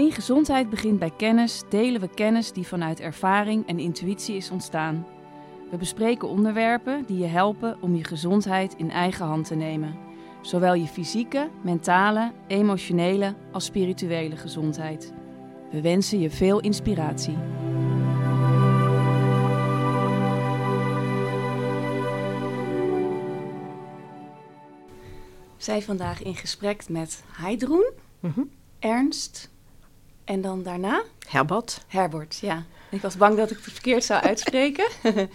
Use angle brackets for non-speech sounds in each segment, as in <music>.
In gezondheid begint bij kennis, delen we kennis die vanuit ervaring en intuïtie is ontstaan. We bespreken onderwerpen die je helpen om je gezondheid in eigen hand te nemen. Zowel je fysieke, mentale, emotionele als spirituele gezondheid. We wensen je veel inspiratie. Zij vandaag in gesprek met Heidroen, Ernst en dan daarna Herbert. Herbert. Ja, ik was bang dat ik het verkeerd zou uitspreken. <laughs>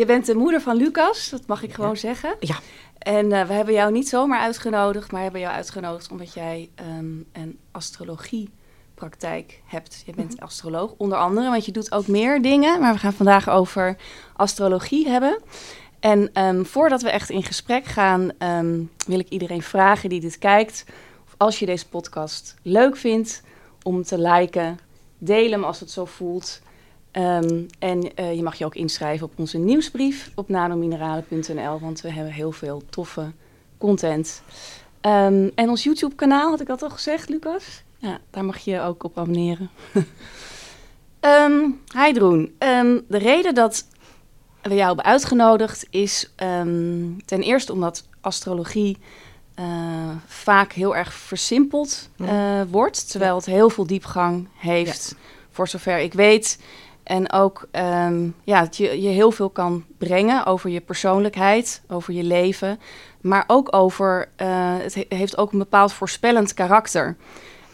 je bent de moeder van Lucas, dat mag ik gewoon zeggen. Ja. En eh, we hebben jou niet zomaar uitgenodigd, maar hebben jou uitgenodigd omdat jij ehm, een astrologiepraktijk hebt. Je bent astroloog, onder andere, want je doet ook meer dingen. Maar we gaan vandaag over astrologie hebben. En ehm, voordat we echt in gesprek gaan, ehm, wil ik iedereen vragen die dit kijkt, of als je deze podcast leuk vindt, om te liken, deel hem als het zo voelt. Ehm, en eh, je mag je ook inschrijven op onze nieuwsbrief op nanomineralen.nl, want we hebben heel veel toffe content. Ehm, en ons YouTube-kanaal, had ik dat al gezegd, Lucas? Ja, daar mag je ook op abonneren. <laughs> um, Heidroen, um, de reden dat we jou hebben uitgenodigd is ten eerste omdat astrologie uh, vaak heel erg versimpeld uh, wordt, terwijl het heel veel diepgang heeft, ja. voor zover ik weet. En ook um, ja, dat je, je heel veel kan brengen over je persoonlijkheid, over je leven. Maar ook over, uh, het he heeft ook een bepaald voorspellend karakter.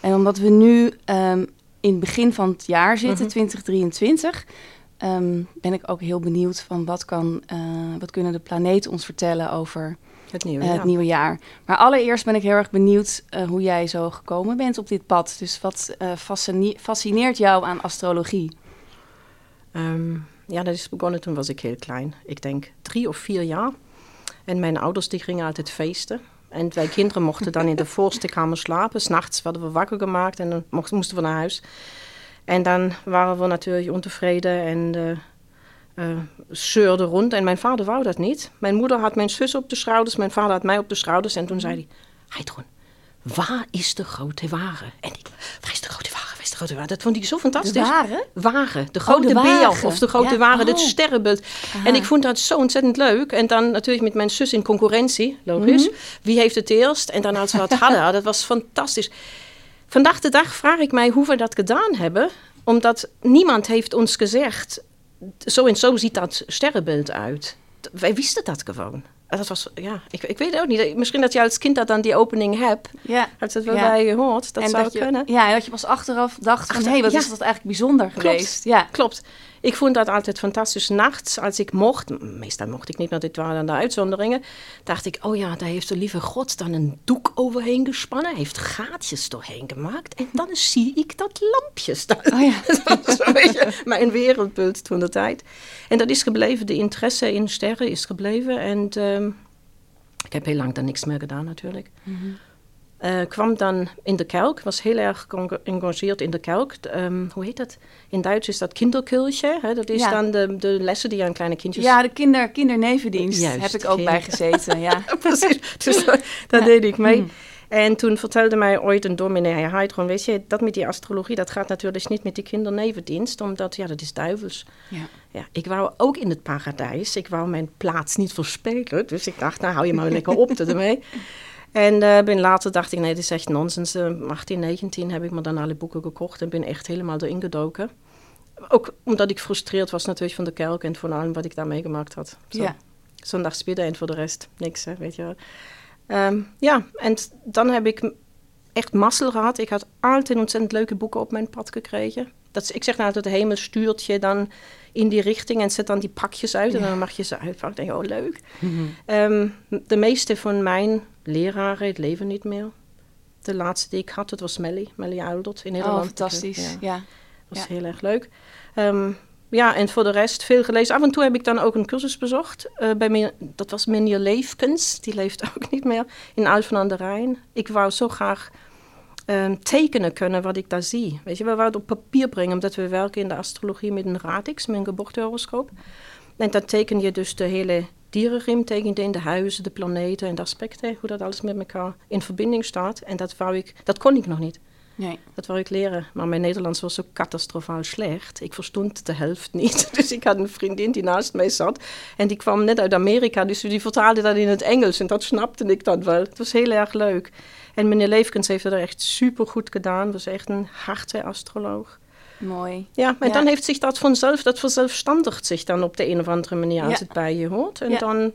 En omdat we nu um, in het begin van het jaar zitten, mm -hmm. 2023, um, ben ik ook heel benieuwd van wat, kan, uh, wat kunnen de planeten ons vertellen over het nieuwe, uh, het nieuwe jaar. Maar allereerst ben ik heel erg benieuwd uh, hoe jij zo gekomen bent op dit pad. Dus wat uh, fascineert jou aan astrologie? Um, ja, dat is begonnen toen was ik heel klein. Ik denk drie of vier jaar. En mijn ouders die gingen altijd feesten. En wij kinderen mochten dan in de <laughs> voorste kamer slapen. S'nachts werden we wakker gemaakt en dan moesten we naar huis. En dan waren we natuurlijk ontevreden en uh, zeurden rond. En mijn vader wou dat niet. Mijn moeder had mijn zus op de schouders, mijn vader had mij op de schouders. En toen zei hij, Heidroen, waar is de grote ware? En ik, waar is de grote ware? Waar is de grote ware? Dat vond ik zo fantastisch. De? Ware, de grote oh, de beer of de grote ja. ware, oh. het sterrenbeeld. Aha. En ik vond dat zo ontzettend leuk. En dan natuurlijk met mijn zus in concurrentie, logisch. Mm -hmm. Wie heeft het eerst? En dan als we het hadden, dat was fantastisch. Vandaag de dag vraag ik mij hoe we dat gedaan hebben. Omdat niemand heeft ons gezegd, zo en zo ziet dat sterrenbeeld uit. Wij wisten dat gewoon. Dat was, ja, ik, ik weet het ook niet. Misschien dat je als kind dat dan die opening hebt. Ja. Had het wel ja. bij. Dat en zou dat je, kunnen. Ja, en dat je pas achteraf dacht van... hé, hey, wat ja. is dat eigenlijk bijzonder klopt. geweest. Ja, klopt. Ik vond dat altijd fantastisch. Nachts, als ik mocht... Meestal mocht ik niet, want dit waren dan de uitzonderingen. Dacht ik, oh ja, daar heeft de lieve God dan een doek overheen gespannen. heeft gaatjes doorheen gemaakt. En dan zie ik dat lampje staan. Oh ja. <laughs> dat was een beetje mijn wereldbeeld toen de tijd. En dat is gebleven. De interesse in sterren is gebleven. En... Um, ik heb heel lang dan niks meer gedaan natuurlijk. Mm -hmm. Uh, kwam dan in de kelk, was heel erg geëngageerd in de kelk. Um, hoe heet dat? In Duits is dat kinderkultje. Hè? Dat is ja. dan de, de, lessen die je aan kleine kindjes... Ja, de kinder, kindernevendienst Juist, heb ik ook bij gezeten. Ja. <laughs> Precies, dus <laughs> daar ja. deed ik mee. Mm. En toen vertelde mij ooit een dominee, hij had gewoon, weet je, dat met die astrologie, dat gaat natuurlijk niet met die kindernevendienst, omdat, ja, dat is duivels. Ja. Ja, ik wou ook in het paradijs, ik wou mijn plaats niet verspelen, dus ik dacht, nou, hou je maar lekker op ermee. <laughs> En uh, ben later dacht ik, nee, dit is echt nonsens. Uh, 18, 19 heb ik me dan alle boeken gekocht en ben echt helemaal erin gedoken. Ook omdat ik frustreerd was natuurlijk van de kelk en van allem wat ik daar meegemaakt had. Zo. Ja. Zondags bidden en voor de rest niks, hè, weet je wel. Um, ja, en dan heb ik echt mazzel gehad. Ik had altijd ontzettend leuke boeken op mijn pad gekregen. Dat is, ik zeg nou altijd, de hemel stuurt je dan in die richting en zet dan die pakjes uit. Ja. En dan mag je ze uitpakken. Ik denk, oh leuk. Mm -hmm. um, de meeste van mijn leraren het leven niet meer. De laatste die ik had, dat was Melly, Melly Uildert in Nederland. Oh, fantastisch, ja. ja. Dat was ja. heel erg leuk. Um, ja, en voor de rest veel gelezen. Af en toe heb ik dan ook een cursus bezocht. Uh, bij me, dat was meneer Leefkens, die leeft <laughs> ook niet meer, in Alphen aan de Rijn. Ik wou zo graag um, tekenen kunnen wat ik daar zie. Weet je, we wouden het op papier brengen, omdat we werken in de astrologie met een radix, met een geboortehoroscoop. En dan teken je dus de hele dierenriem, teken je in de huizen, de planeten en de aspecten, hoe dat alles met elkaar in verbinding staat. En dat, wou ik, dat kon ik nog niet. Nee. Dat wou ik leren. Maar mijn Nederlands was zo catastrofaal slecht. Ik verstond de helft niet. <laughs> Dus ik had een vriendin die naast mij zat. En die kwam net uit Amerika. Dus die vertaalde dat in het Engels. En dat snapte ik dan wel. Het was heel erg leuk. En meneer Leefkens heeft dat echt super goed gedaan. Was echt een harte astroloog. Mooi. Ja, en Ja. dan heeft zich dat vanzelf, dat verzelfstandigt zich dan op de een of andere manier als het bij je hoort. En dan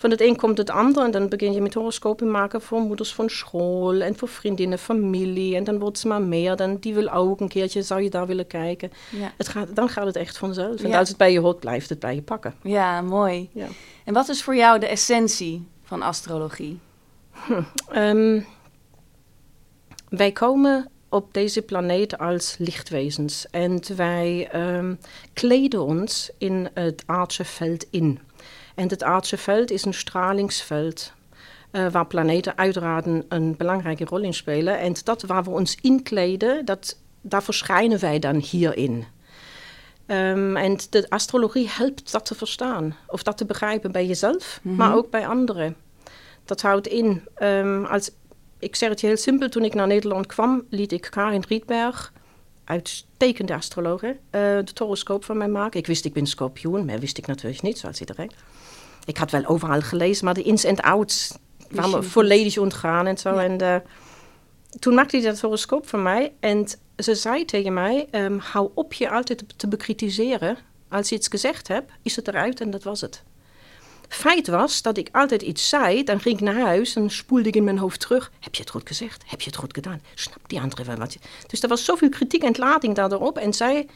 van het een komt het ander en dan begin je met horoscopen maken voor moeders van school en voor vriendinnen, familie. En dan wordt ze maar meer, dan die wil ook een keertje, zou je daar willen kijken. Ja. Het gaat, dan gaat het echt vanzelf. En als het bij je hoort, blijft het bij je pakken. ja, mooi. Ja. En wat is voor jou de essentie van astrologie? Ehm, wij komen op deze planeet als lichtwezens en wij ehm, kleden ons in het aardse veld in. En het aardse veld is een stralingsveld eh, waar planeten uiteraard een, een belangrijke rol in spelen. En dat waar we ons inkleden, dat, daar verschijnen wij dan hierin. Ehm, en de astrologie helpt dat te verstaan, of dat te begrijpen bij jezelf, maar ook bij anderen. Dat houdt in, ehm, als, ik zeg het je heel simpel, toen ik naar Nederland kwam, liet ik Karin Rietberg, uitstekende astrologe, eh, de horoscoop van mij maken. Ik wist, ik ben scorpioen, maar wist ik natuurlijk niet, zoals iedereen. Ik had wel overal gelezen, maar de ins en outs waren me volledig ontgaan en zo. Ja. En eh, toen maakte hij dat horoscoop van mij en ze zei tegen mij, ehm, hou op je altijd te bekritiseren. Als je iets gezegd hebt, is het eruit en dat was het. Feit was dat ik altijd iets zei, dan ging ik naar huis en spoelde ik in mijn hoofd terug. Heb je het goed gezegd? Heb je het goed gedaan? Snapt die andere wel wat je... Dus er was zoveel kritiek en lading daarop. En zij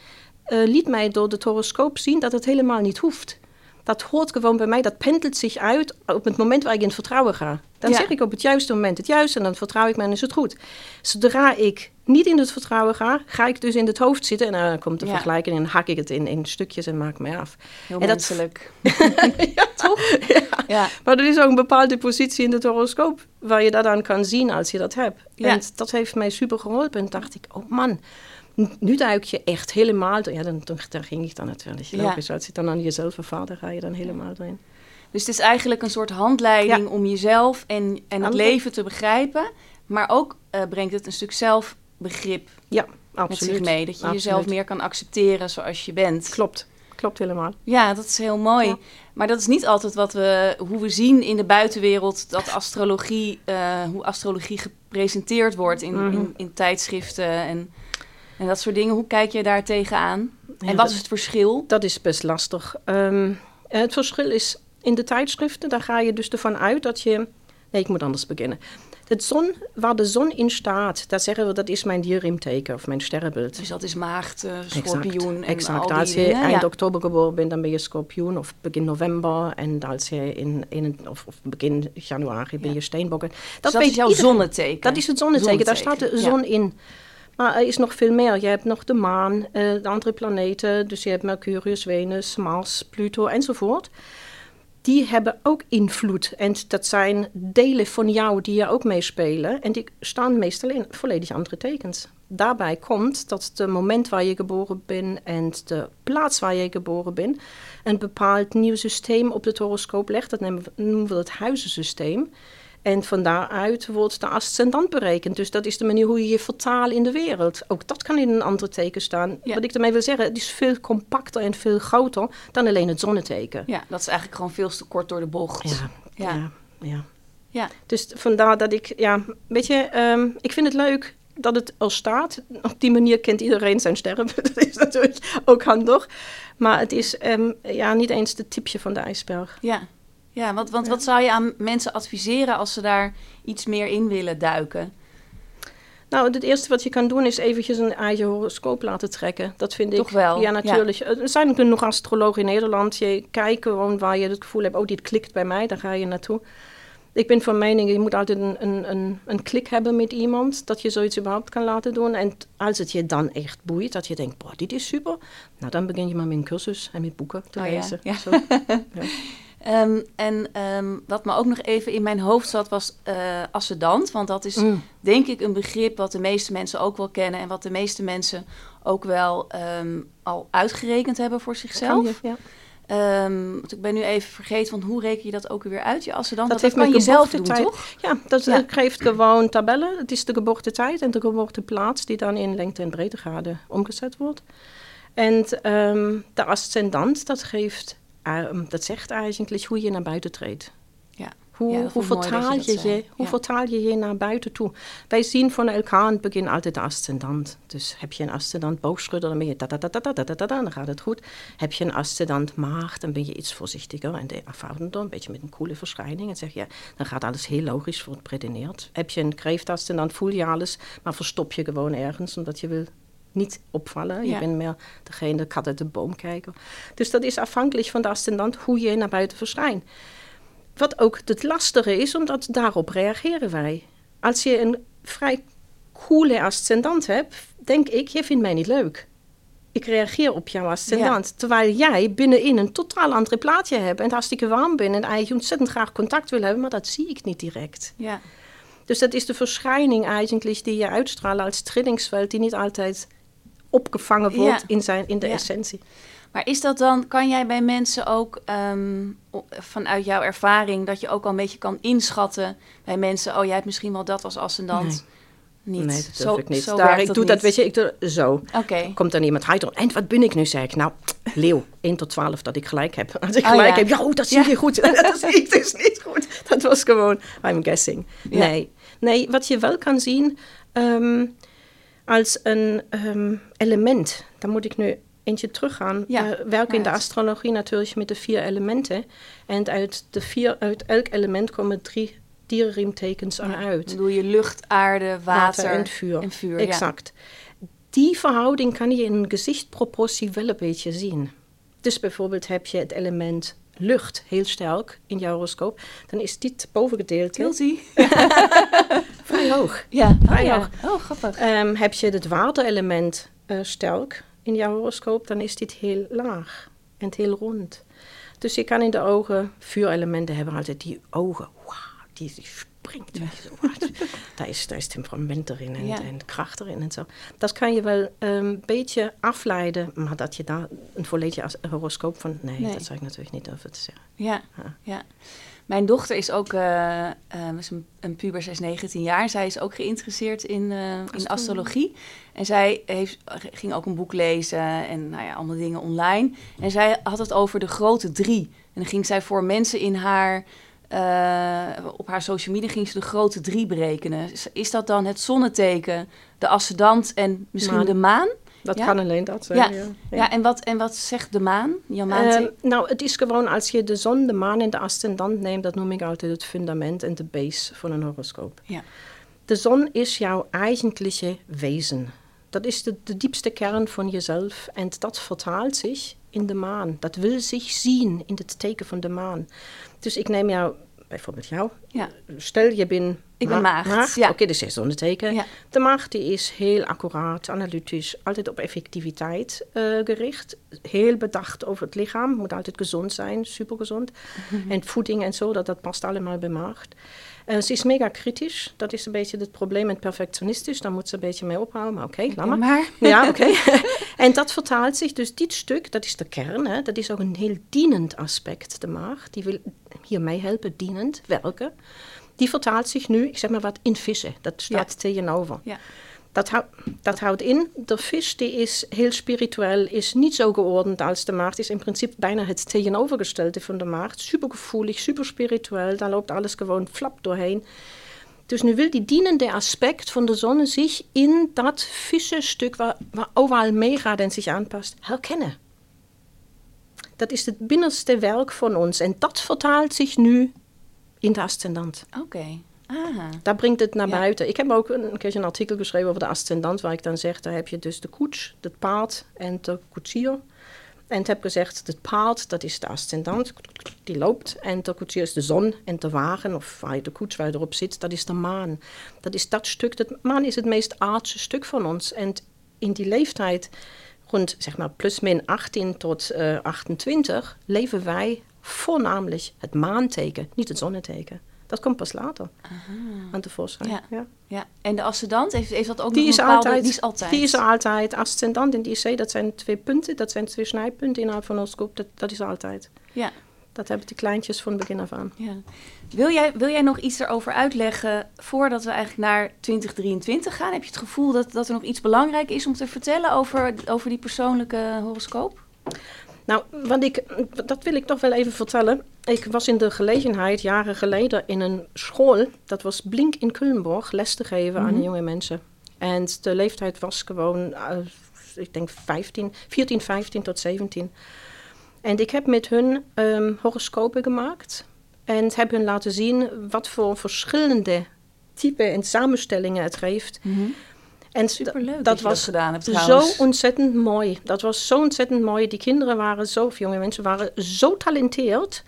eh, liet mij door het horoscoop zien dat het helemaal niet hoeft. Dat hoort gewoon bij mij, dat pendelt zich uit op het moment waar ik in vertrouwen ga. Dan Ja. zeg ik op het juiste moment het juiste en dan vertrouw ik me en is het goed. Zodra ik niet in het vertrouwen ga, ga ik dus in het hoofd zitten en dan komt de Ja. vergelijking en dan hak ik het in, in stukjes en maak me af. Heel En dat- menselijk. <laughs> Toch? Ja. Maar er is ook een bepaalde positie in het horoscoop waar je dat aan kan zien als je dat hebt. Ja. En dat heeft mij super geholpen. En dacht ik, oh man, nu duik je echt helemaal... door- Ja, dan, dan, daar ging ik dan natuurlijk. Ja. Logisch, als je dan aan jezelf dan ga je dan helemaal erin. Dus het is eigenlijk een soort handleiding om jezelf en, en het leven te begrijpen. Maar ook eh, brengt het een stuk zelfbegrip Ja, met absoluut. zich mee. Dat je Absoluut. jezelf meer kan accepteren zoals je bent. Klopt, klopt helemaal. Ja, dat is heel mooi. Ja. Maar dat is niet altijd wat we, hoe we zien in de buitenwereld dat astrologie, eh, hoe astrologie gepresenteerd wordt in, Mhm. in, in tijdschriften en, en dat soort dingen. Hoe kijk je daar tegenaan? Ja, en wat dat- is het verschil? Dat is best lastig. Ehm, het verschil is in de tijdschriften, daar ga je dus ervan uit dat je. Nee, ik moet anders beginnen. Het zon, waar de zon in staat, dat zeggen we dat is mijn dierriemteken of mijn sterrenbeeld. Dus dat is maagd, eh, schorpioen en exact. al die als je dingen. eind Ja. oktober geboren bent, dan ben je schorpioen of begin november. En als je in, in of, of begin januari ben je steenbokken. Dus dat is jouw iedereen. zonneteken. Dat is het zonneteken, daar staat de zon in. Maar er is nog veel meer. Je hebt nog de maan, eh, de andere planeten. Dus je hebt Mercurius, Venus, Mars, Pluto enzovoort. Die hebben ook invloed. En dat zijn delen van jou die er ook meespelen. En die staan meestal in volledig andere tekens. Daarbij komt dat het moment waar je geboren bent en de plaats waar je geboren bent... een bepaald nieuw systeem op het horoscoop legt. Dat noemen we het huizensysteem. En van daaruit wordt de ascendant berekend. Dus dat is de manier hoe je je vertaalt in de wereld. Ook dat kan in een ander teken staan. Ja. Wat ik ermee wil zeggen, het is veel compacter en veel groter dan alleen het zonneteken. Ja, dat is eigenlijk gewoon veel te kort door de bocht. Ja, Ja. ja. ja, Ja. Dus vandaar dat ik, ja, weet je, ehm, ik vind het leuk dat het er staat. Op die manier kent iedereen zijn sterren. <laughs> dat is natuurlijk ook handig. Maar het is ehm, ja, niet eens het tipje van de ijsberg. Ja, ja want, want wat zou je aan mensen adviseren als ze daar iets meer in willen duiken? Nou, het eerste wat je kan doen is eventjes een eigen horoscoop laten trekken. Dat vind ik. Toch wel, Ja, natuurlijk. Er zijn genoeg astrologen in Nederland. Je kijkt gewoon waar je het gevoel hebt, oh, dit klikt bij mij, daar ga je naartoe. Ik ben van mening, je moet altijd een, een, een, een klik hebben met iemand, dat je zoiets überhaupt kan laten doen. En als het je dan echt boeit, dat je denkt, boah, dit is super, nou dan begin je maar met een cursus en met boeken te Oh lezen. ja. <laughs> Ehm, en ehm, wat me ook nog even in mijn hoofd zat was eh ascendant. Want dat is Mm. denk ik een begrip wat de meeste mensen ook wel kennen. En wat de meeste mensen ook wel ehm, al uitgerekend hebben voor zichzelf. je, ja. Want ik ben nu even vergeten, want hoe reken je dat ook weer uit, je ascendant? Dat Dat, heeft kan met je zelf doen, toch? Ja, dat Ja. eh, geeft gewoon tabellen. Het is de geboortetijd en de geboorteplaats die dan in lengte- en breedtegraden omgezet wordt. En de ascendant, dat, geeft, Mm, dat zegt eigenlijk hoe je naar buiten treedt. Ja. Hoe, hoe, vertaal, je je, hoe vertaal je je naar buiten toe? Wij zien van elkaar in het begin altijd de ascendant. Dus heb je een ascendant boogschudder, dan ben je da da da da da da dan gaat het goed. Heb je een ascendant maag, dan ben je iets voorzichtiger en de dan een beetje met een coole verschijning. En zeg je, dan gaat alles heel logisch voor het. Heb je een kreeftascendant, voel je alles, maar verstop je gewoon ergens omdat je wil niet opvallen. Je bent meer degene, de kat uit de boom kijken. Dus dat is afhankelijk van de ascendant hoe je naar buiten verschijnt. Wat ook het lastige is, omdat daarop reageren wij. Als je een vrij coole ascendant hebt, denk ik, je vindt mij niet leuk. Ik reageer op jouw ascendant. Terwijl jij binnenin een totaal andere plaatje hebt. En hartstikke warm bent en eigenlijk ontzettend graag contact wil hebben, maar dat zie ik niet direct. Ja. Dus dat is de verschijning eigenlijk die je uitstraalt als trillingsveld, die niet altijd opgevangen wordt Ja. in, zijn, in de Ja. essentie. Maar is dat dan, kan jij bij mensen ook ehm, vanuit jouw ervaring, dat je ook al een beetje kan inschatten bij mensen, oh jij hebt misschien wel dat als ascendant? Niet. Nee, dat Zo- ik niet. zo Daar, ik doe dat, niet. weet je, ik doe zo. Oké. Komt dan iemand, hij dan, en wat ben ik nu? Zeg ik, nou, leeuw, 1 tot 12, dat ik gelijk heb. Als ik Oh, gelijk ja. heb, ja, oh, dat zie Ja. je goed. <laughs> dat zie ik dus niet goed. Dat was gewoon, I'm guessing. Ja. Nee. nee, wat je wel kan zien ehm, als een ehm, element, dan moet ik nu eentje teruggaan. Ja. We werken in de Ja. astrologie natuurlijk met de vier elementen. En uit, de vier, uit elk element komen drie dierenriemtekens eruit. Dan doe je lucht, aarde, water, en vuur. En vuur ja. exact. Die verhouding kan je in een gezichtproportie wel een beetje zien. Dus bijvoorbeeld heb je het element lucht heel sterk in jouw horoscoop, dan is dit bovengedeelte Guilty. <laughs> vrij hoog. Ja. Oh, Vrij hoog. Oh, grappig. Ehm, heb je het waterelement eh, sterk in jouw horoscoop, dan is dit heel laag en heel rond. Dus je kan in de ogen, vuurelementen hebben altijd die ogen, wauw, die, die springt. <laughs> daar, is, daar is temperament erin en, Ja. en kracht erin en zo. Dat kan je wel een beetje afleiden, maar dat je daar een volledig horoscoop van, nee, Nee. dat zou ik natuurlijk niet over te zeggen. Ja, Ja. ja. Mijn dochter is ook eh, eh, is een, een puber, zij is 19 jaar. Zij is ook geïnteresseerd in, eh, in astrologie. En zij heeft, ging ook een boek lezen en nou ja, allemaal dingen online. En zij had het over de grote drie. En dan ging zij voor mensen in haar, op haar social media ging ze de grote drie berekenen. Is, is dat dan het zonneteken, de ascendant en misschien Maan. de maan? Dat Ja? kan alleen dat zijn. Ja. ja. Ja, en, wat, en wat zegt de maan? Jouw maanteken? Ehm, nou, het is gewoon als je de zon, de maan en de ascendant neemt, dat noem ik altijd het fundament en de base van een horoscoop. Ja. De zon is jouw eigentliche wezen. Dat is de, de diepste kern van jezelf en dat vertaalt zich in de maan. Dat wil zich zien in het teken van de maan. Dus ik neem jou, bijvoorbeeld jou, ja. stel je bent Ik ben maagd, ja. Oké, dus is zonneteken. Ja. De maagd die is heel accuraat, analytisch, altijd op effectiviteit eh, gericht. Heel bedacht over het lichaam, moet altijd gezond zijn, supergezond. En voeding en zo, dat, dat past allemaal bij maagd. Ze is mega kritisch, dat is een beetje het probleem met perfectionistisch. Daar moet ze een beetje mee ophouden, maar oké, laat maar. maar. Ja, oké. <laughs> en dat vertaalt zich, dus dit stuk, dat is de kern, hè, dat is ook een heel dienend aspect, de maag. Die wil hier mee helpen, dienend werken. Die vertaalt zich nu, ik zeg maar wat, in vissen. Dat staat tegenover. Ja. Dat, hou, dat houdt in, de vis die is heel spiritueel, is niet zo geordend als de maagd. Is in principe bijna het tegenovergestelde van de maagd. Supergevoelig, super spiritueel, daar loopt alles gewoon flap doorheen. Dus nu wil die dienende aspect van de zon zich in dat vissenstuk waar, waar overal meegaat en zich aanpast, herkennen. Dat is het binnenste werk van ons en dat vertaalt zich nu in de ascendant. Oké. Ah. Daar brengt het naar Ja. buiten. Ik heb ook een keertje een artikel geschreven over de ascendant, waar ik dan zeg, daar heb je dus de koets, het paard en de koetsier. En ik heb gezegd, het paard, dat is de ascendant, die loopt. En de koetsier is de zon en de wagen, of waar je de koets waar je erop zit, dat is de maan. Dat is dat stuk, de maan is het meest aardse stuk van ons. En in die leeftijd, rond zeg maar plus min 18 tot eh 28, leven wij voornamelijk het maanteken, niet het zonneteken. Dat komt pas later aan tevoorschijn. Ja. Ja. Ja. En de ascendant, heeft, heeft dat ook Die, nog is een bepaalde... altijd, Die is altijd. Die is altijd. Ascendant en IC, dat zijn twee punten. Dat zijn twee snijpunten inhoud van horoscoop. Dat, dat is altijd. Ja. Dat hebben de kleintjes van begin af aan. Ja. Wil, jij, wil jij nog iets erover uitleggen voordat we eigenlijk naar 2023 gaan? Heb je het gevoel dat, dat er nog iets belangrijk is om te vertellen over, over die persoonlijke horoscoop? Nou, wat ik, dat wil ik toch wel even vertellen. Ik was in de gelegenheid jaren geleden in een school, dat was Blink in Kullenborg, les te geven aan Mhm. jonge mensen. En de leeftijd was gewoon, eh, ik denk 15, 14, 15 tot 17. En ik heb met hun ehm, horoscopen gemaakt en heb hun laten zien wat voor verschillende typen en samenstellingen het heeft. En Superleuk dat, was dat gedaan hebt zo trouwens. ontzettend mooi. Dat was zo ontzettend mooi. Die kinderen waren zo, of jonge mensen waren zo talenteerd.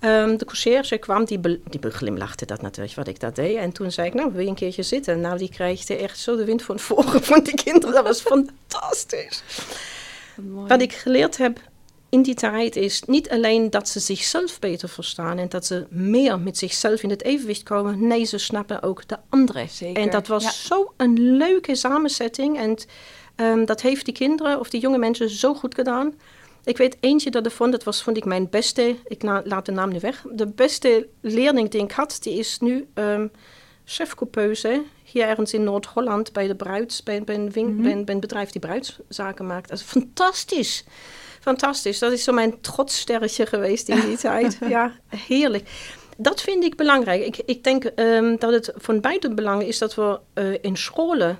Ehm, de conciërge kwam, die, be, die beglimlachte dat natuurlijk, wat ik dat deed. En toen zei ik, nou, wil je een keertje zitten? Nou, die kreeg echt zo de wind van <laughs> voren van die kinderen. Dat was fantastisch. Mooi. Wat ik geleerd heb in die tijd is niet alleen dat ze zichzelf beter verstaan en dat ze meer met zichzelf in het evenwicht komen. Nee, ze snappen ook de anderen. Zeker, En dat was ja. zo een leuke samenzetting. En ehm, dat heeft die kinderen of die jonge mensen zo goed gedaan. Ik weet eentje dat ervan, dat was vond ik mijn beste, ik na- laat de naam nu weg. De beste leerling die ik had, die is nu ehm chefcoupeuse hier ergens in Noord-Holland bij de bruids, bij, bij, een win- bij, een, bij een bedrijf die bruidszaken maakt. Dat is fantastisch. Fantastisch. Dat is zo mijn trotssterretje geweest in die <laughs> tijd. Ja, heerlijk. Dat vind ik belangrijk. Ik, ik denk ehm, dat het van beide belang is dat we eh, in scholen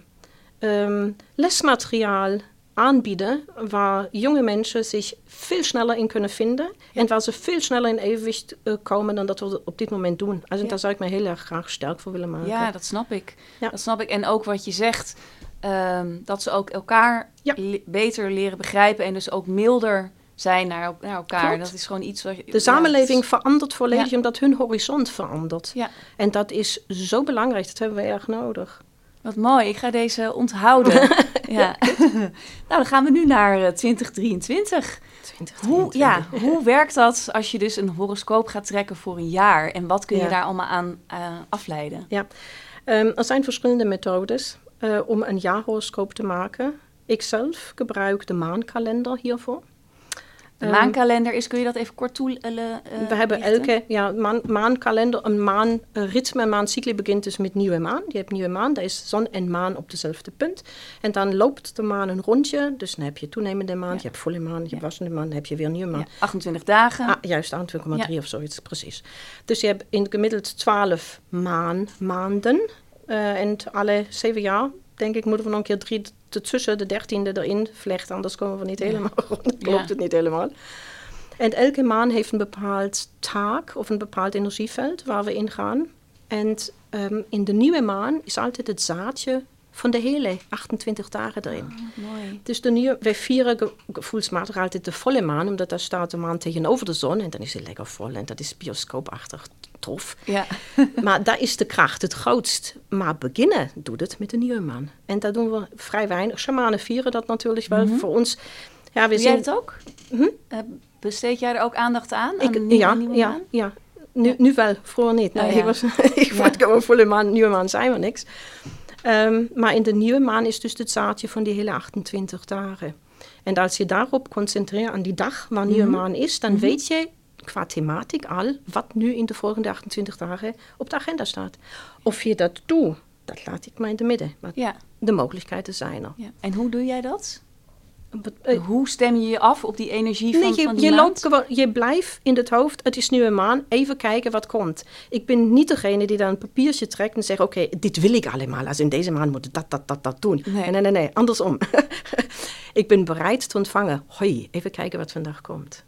ehm, lesmateriaal aanbieden waar jonge mensen zich veel sneller in kunnen vinden en waar ze veel sneller in evenwicht eh, komen dan dat we op dit moment doen. Also, Ja. Daar zou ik me heel erg graag sterk voor willen maken. Ja, dat snap ik. Ja. Dat snap ik. En ook wat je zegt, ehm, dat ze ook elkaar Ja. le- beter leren begrijpen en dus ook milder zijn naar, el- naar elkaar. Klopt. Dat is gewoon iets wat. De samenleving Ja, verandert volledig Ja. omdat hun horizont verandert. Ja. En dat is zo belangrijk, dat hebben we erg nodig. Wat mooi, ik ga deze onthouden. <laughs> ja. <laughs> nou, dan gaan we nu naar eh, 2023. Hoe, ja, hoe werkt dat als je dus een horoscoop gaat trekken voor een jaar? En wat kun je Ja. daar allemaal aan eh, afleiden? Ehm, er zijn verschillende methodes eh, om een jaarhoroscoop te maken. Ik zelf gebruik de maankalender hiervoor. De Ehm, maankalender is, kun je dat even kort toe... eh, we hebben elke ja, maan, maankalender, een maanritme, een maancycli begint dus met nieuwe maan. Je hebt nieuwe maan, daar is zon en maan op dezelfde punt. En dan loopt de maan een rondje, dus dan heb je toenemende maan, Ja. je hebt volle maan, je hebt wassende maan, dan heb je weer nieuwe maan. Ja, 28 dagen. Ah, juist, 28,3 of zoiets, precies. Dus je hebt in gemiddeld 12 maan, maanden. Eh, en alle zeven jaar, denk ik, moeten we nog een keer drie tussen de dertiende erin vlechten. Anders komen we niet helemaal <laughs> rond. Dan klopt Ja. het niet helemaal. En elke maan heeft een bepaald taak of een bepaald energieveld waar we in gaan. En ehm, in de nieuwe maan is altijd het zaadje van de hele 28 dagen erin. Oh, mooi. Dus de nieuwe, wij vieren ge- gevoelsmatig altijd de volle maan, omdat daar staat de maan tegenover de zon en dan is hij lekker vol en dat is bioscoopachtig tof. Ja. <laughs> Maar daar is de kracht het grootst. Maar beginnen doet het met de nieuwe maan. En daar doen we vrij weinig. Shamanen vieren dat natuurlijk wel. Voor ons, ja, we Doe jij het ook? Mhm. Eh, besteed jij er ook aandacht aan? Ik, ja, ja, ja. Nu, nu wel, vroeger niet. Nee, Oh, ja. <laughs> ik, was, ik vond gewoon volle maan, nieuwe maan zijn we niks. Ehm, maar in de nieuwe maan is dus het zaadje van die hele 28 dagen. En als je daarop concentreert aan die dag waar nieuwe Mhm. maan is, dan weet je qua thematiek al wat nu in de volgende 28 dagen op de agenda staat. Of je dat doet, dat laat ik maar in de midden. Maar Ja, de mogelijkheden zijn er. ja. En hoe doe jij dat? Eh, hoe stem je je af op die energie van, Nee, je, van die je, maand? loopt gewoon, je blijft in het hoofd, het is nieuwe maan, even kijken wat komt. Ik ben niet degene die dan een papiertje trekt en zegt, oké, dit wil ik allemaal. Als in deze maand moet ik dat, dat, dat, dat doen. Nee. Nee, nee, nee, nee, andersom. <laughs> ik ben bereid te ontvangen. Hoi, even kijken wat vandaag komt.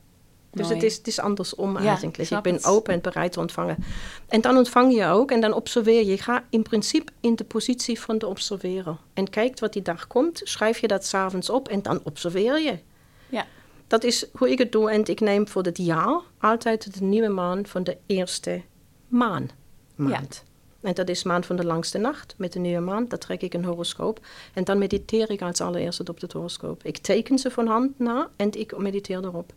Dus Mooi. het is, het is andersom Ja, eigenlijk. ik ben het. open en bereid te ontvangen. En dan ontvang je ook en dan observeer je. Je gaat in principe in de positie van de observerer. En kijkt wat die dag komt, schrijf je dat s'avonds op en dan observeer je. Ja. Dat is hoe ik het doe. En ik neem voor dit jaar altijd de nieuwe maan van de eerste maan. Maand. En dat is maand van de langste nacht met de nieuwe maan. Dat trek ik een horoscoop. En dan mediteer ik als allereerste op het horoscoop. Ik teken ze van hand na en ik mediteer erop.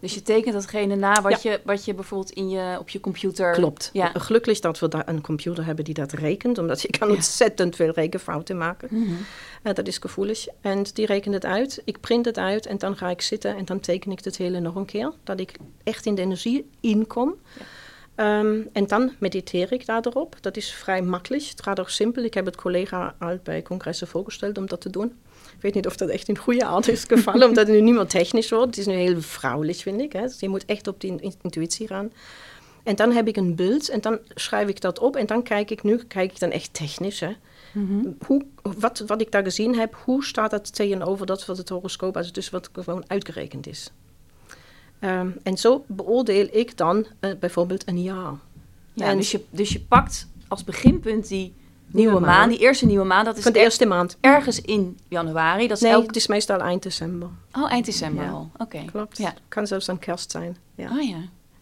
Dus je tekent datgene na wat, Ja. je, wat je bijvoorbeeld in je, op je computer... Klopt. Ja. Gelukkig dat we daar een computer hebben die dat rekent, omdat je kan Ja. ontzettend veel rekenfouten maken. Mhm. Eh, dat is gevoelig. En die rekent het uit. Ik print het uit en dan ga ik zitten en dan teken ik het hele nog een keer. Dat ik echt in de energie inkom. Ehm, en dan mediteer ik daarop. Dat is vrij makkelijk. Het gaat ook simpel. Ik heb het collega al bij congressen voorgesteld om dat te doen. Ik weet niet of dat echt in goede aard is gevallen, omdat het nu niet meer technisch wordt. Het is nu heel vrouwelijk, vind ik. Hè. Dus je moet echt op die in- intuïtie gaan. En dan heb ik een beeld en dan schrijf ik dat op. En dan kijk ik nu, kijk ik dan echt technisch. Hè. Mhm. Hoe, wat, wat ik daar gezien heb, hoe staat dat tegenover dat wat het horoscoop, also dus wat gewoon uitgerekend is. Ehm, en zo beoordeel ik dan eh, bijvoorbeeld een jaar. Ja, En- dus, je, dus je pakt als beginpunt die nieuwe, Nieuwe maan, maan. die eerste nieuwe maan. Dat is Van de er- eerste maand. ergens in januari. Dat is Nee, elk... het is meestal eind december. Oh, eind december Ja. al. Oké. Klopt. Ja. Kan zelfs aan kerst zijn. Ja. Oh ja.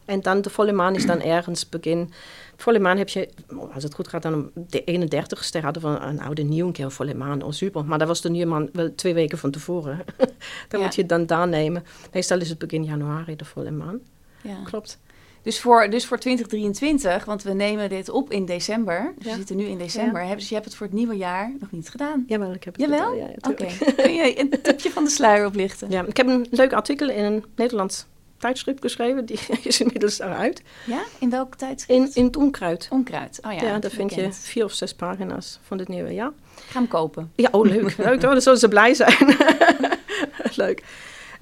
En dan de volle maan is dan ergens begin. Volle maan heb je, als het goed gaat, dan de 31ste hadden we een oude nieuw een keer volle maan. Oh, super. Maar dat was de nieuwe maan wel twee weken van tevoren. <laughs> dan Ja. moet je het dan daar nemen. Meestal is het begin januari de volle maan. ja. Klopt. Dus voor, dus voor 2023, want we nemen dit op in december. Dus Ja. we zitten nu in december. Dus je hebt het voor het nieuwe jaar nog niet gedaan. Jawel, ik heb het Jawel? gedaan. Ja, Oké. Kun je een <laughs> tipje van de sluier oplichten? Ja, ik heb een leuk artikel in een Nederlands tijdschrift geschreven. Die <laughs> is inmiddels eruit. Ja? In welke tijd? In, in het onkruid. Onkruid. Oh ja, Ja, daar vind je vier of zes pagina's van dit nieuwe jaar. Ik ga hem kopen. Ja, oh leuk. <laughs> leuk hoor, dan zullen ze blij zijn. leuk.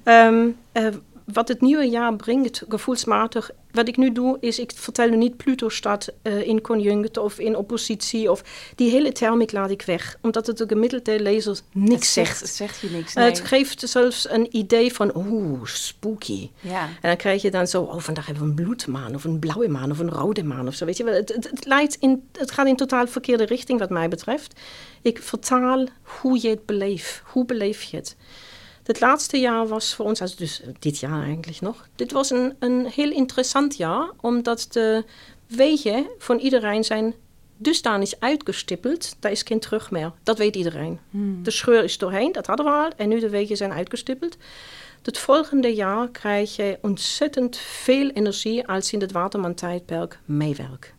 Ehm, eh, wat het nieuwe jaar brengt, gevoelsmatig. Wat ik nu doe, is ik vertel nu niet Pluto staat eh, in conjunct of in oppositie. Of die hele thermiek laat ik weg. Omdat het de gemiddelde lezer niks het zegt. Het zegt je niks. Nee. Het geeft zelfs een idee van, oeh, spooky. ja. En dan krijg je dan zo, oh, vandaag hebben we een bloedmaan of een blauwe maan of een rode maan of zo. Weet je het, het, het, leidt in, het gaat in totaal verkeerde richting wat mij betreft. Ik vertaal hoe je het beleeft. Hoe beleef je het? Het laatste jaar was voor ons, also dus dit jaar eigenlijk nog, dit was een, een heel interessant jaar, omdat de wegen van iedereen zijn dusdanig uitgestippeld, daar is geen terug meer. Dat weet iedereen. Hmm. De scheur is doorheen, dat hadden we al, en nu de wegen zijn uitgestippeld. Het volgende jaar krijg je ontzettend veel energie als in het Waterman-tijdperk meewerk.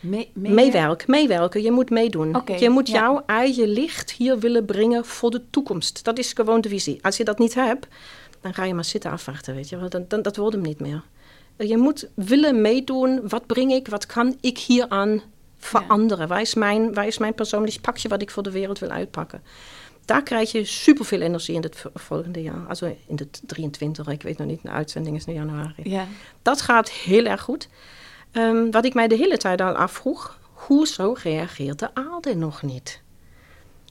Me- me- Meewerk, meewerken, je moet meedoen. Je moet ja. jouw eigen licht hier willen brengen voor de toekomst. Dat is gewoon de visie. Als je dat niet hebt, dan ga je maar zitten afwachten, weet je wel. Dan, dan, dat wordt hem niet meer. Je moet willen meedoen. Wat breng ik, wat kan ik hieraan veranderen? Waar, is mijn, waar is mijn persoonlijk pakje wat ik voor de wereld wil uitpakken? Daar krijg je superveel energie in het volgende jaar. Also in het 23, ik weet nog niet, de uitzending is nu januari. Ja. Dat gaat heel erg goed. Ehm, wat ik mij de hele tijd al afvroeg, hoezo reageert de aarde nog niet?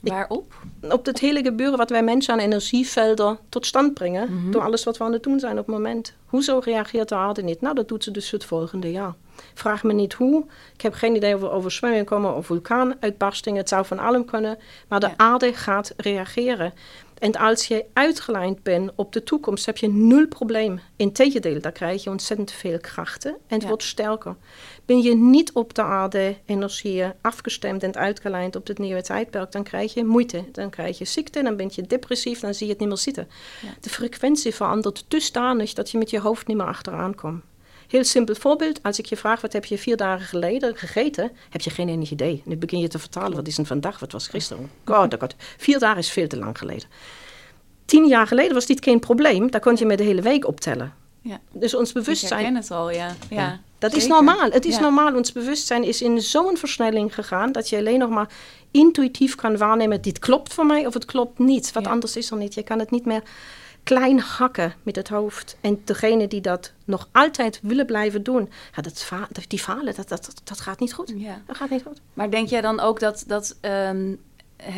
Waarop? Op het hele gebeuren wat wij mensen aan energievelden tot stand brengen, Mhm. door alles wat we aan het doen zijn op het moment. Hoezo reageert de aarde niet? Nou, dat doet ze dus het volgende jaar. Vraag me niet hoe. Ik heb geen idee of er overzwemmingen komen of vulkaanuitbarstingen. Het zou van allem kunnen. Maar de Ja. aarde gaat reageren. En als je uitgelijnd bent op de toekomst, heb je nul probleem. Integendeel, daar krijg je ontzettend veel krachten en het Ja. wordt sterker. Ben je niet op de aarde energieën afgestemd en uitgelijnd op het nieuwe tijdperk, dan krijg je moeite. Dan krijg je ziekte, dan ben je depressief, dan zie je het niet meer zitten. Ja. De frequentie verandert dusdanig dat je met je hoofd niet meer achteraan komt. Heel simpel voorbeeld, als ik je vraag wat heb je vier dagen geleden gegeten, heb je geen enig idee. Nu begin je te vertalen, wat is een vandaag, wat was gisteren? God, oh God. Vier dagen is veel te lang geleden. Tien jaar geleden was dit geen probleem, daar kon je met de hele week optellen. Ja. Dus ons Ik bewustzijn herken het al, ja. ja. dat is normaal. Het is Ja. normaal. Ons bewustzijn is in zo'n versnelling gegaan dat je alleen nog maar intuïtief kan waarnemen: dit klopt voor mij of het klopt niet. Wat anders is er niet. Je kan het niet meer klein hakken met het hoofd. En degene die dat nog altijd willen blijven doen, ja, dat fa- die falen, dat, dat, dat, gaat niet goed. Ja. Dat gaat niet goed. Maar denk jij dan ook dat, dat ehm,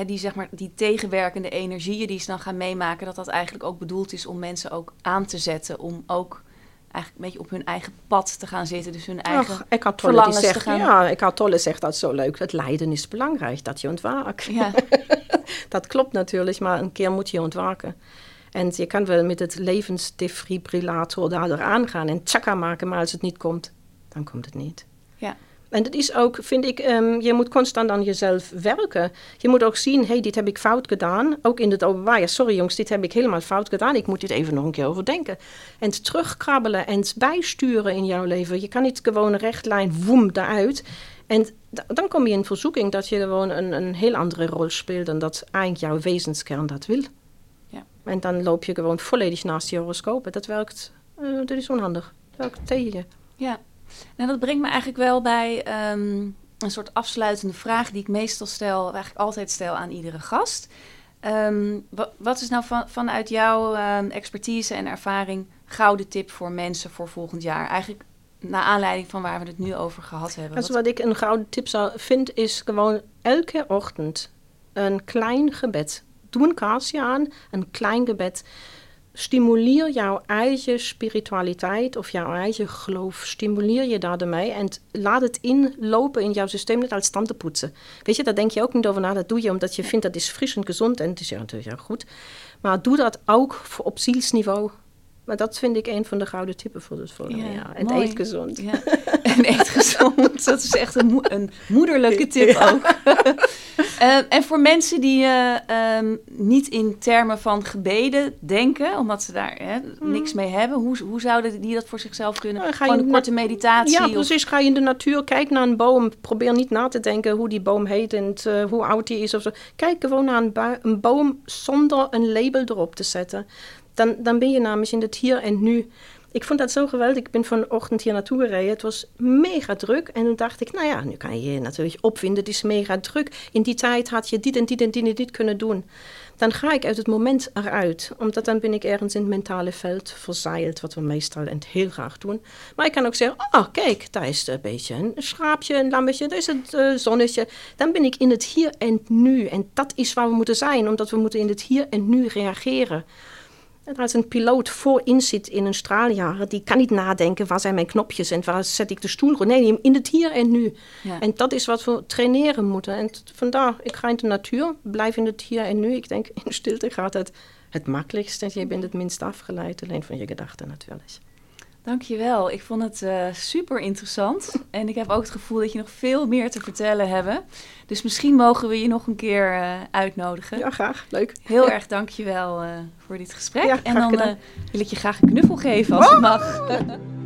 die, zeg maar, die tegenwerkende energieën die ze dan gaan meemaken, dat dat eigenlijk ook bedoeld is om mensen ook aan te zetten, om ook eigenlijk een beetje op hun eigen pad te gaan zitten, dus hun eigen... Ach, Tolle die verlangens te zegt, gaan- ja, Eckhart Tolle zegt dat zo leuk. Het lijden is belangrijk, dat je ontwaakt. Ja, <laughs> Dat klopt natuurlijk, maar een keer moet je ontwaken. En je kan wel met het levensdefibrillator daar eraan gaan en tjaka maken, maar als het niet komt, dan komt het niet. ja. En dat is ook, vind ik, um, je moet constant aan jezelf werken. Je moet ook zien, hey, dit heb ik fout gedaan. Ook in het openbaar. Ja, sorry jongens, dit heb ik helemaal fout gedaan. Ik moet dit even nog een keer overdenken. En terugkrabbelen en bijsturen in jouw leven. Je kan niet gewoon rechtlijn, woem, eruit. En dan kom je in verzoeking dat je gewoon een, een heel andere rol speelt dan dat eigenlijk jouw wezenskern dat wil. En dan loop je gewoon volledig naast je horoscopen. Dat werkt, uh, dat is onhandig. Dat werkt tegen je. Ja, nou dat brengt me eigenlijk wel bij ehm, een soort afsluitende vraag die ik meestal stel, eigenlijk altijd stel aan iedere gast. Ehm, wat, is nou van, vanuit jouw um, expertise en ervaring gouden tip voor mensen voor volgend jaar? Eigenlijk naar aanleiding van waar we het nu over gehad hebben. Dus wat ik een gouden tip zou vind, is gewoon elke ochtend een klein gebed. Doe een kaarsje aan, een klein gebed. Stimuleer jouw eigen spiritualiteit of jouw eigen geloof. Stimuleer je daarmee en laat het inlopen in jouw systeem, net als tanden poetsen. Weet je, daar denk je ook niet over na. Dat doe je omdat je vindt dat is fris en gezond en het is ja, natuurlijk ja, goed. Maar doe dat ook op zielsniveau maar dat vind ik een van de gouden tippen voor het volgende ja, jaar. En eet gezond. Ja. En eet gezond. <laughs> Dat is echt een, een moederlijke tip ook. uh, <laughs> en voor mensen die uh, um, niet in termen van gebeden denken, omdat ze daar hè, niks mee hebben, hoe, hoe zouden die dat voor zichzelf kunnen? Nou, ga Gewoon een korte meditatie? Ja, precies. Ga je in de natuur, kijk naar een boom. Probeer niet na te denken hoe die boom heet en uh, hoe oud die is of zo. Kijk gewoon naar een, een boom zonder een label erop te zetten dan, dan ben je namelijk in het hier en nu. Ik vond dat zo geweldig. Ik ben vanochtend hier naartoe gereden. Het was mega druk. En toen dacht ik, nou ja, nu kan je je natuurlijk opvinden. Het is mega druk. In die tijd had je dit en dit en dit en dit kunnen doen. Dan ga ik uit het moment eruit. Omdat dan ben ik ergens in het mentale veld verzeild. Wat we meestal en heel graag doen. Maar ik kan ook zeggen, oh kijk, daar is een beetje een schaapje, een lammetje. Daar is het uh, zonnetje. Dan ben ik in het hier en nu. En dat is waar we moeten zijn. Omdat we moeten in het hier en nu reageren. En als een piloot voorin zit in een straaljager, die kan niet nadenken waar zijn mijn knopjes en waar zet ik de stoel. Nee, in het hier en nu. En dat is wat we traineren moeten. En vandaar, ik ga in de natuur, blijf in het hier en nu. Ik denk, in stilte gaat het het makkelijkst en je bent het minst afgeleid, alleen van je gedachten natuurlijk. Dankjewel. Ik vond het uh, super interessant. <laughs> En ik heb ook het gevoel dat je nog veel meer te vertellen hebt. Dus misschien mogen we je nog een keer uh, uitnodigen. Ja, graag. Leuk. Heel erg dankjewel uh, voor dit gesprek. Ja, en dan wil ik je graag een knuffel geven als oh! het mag. <laughs>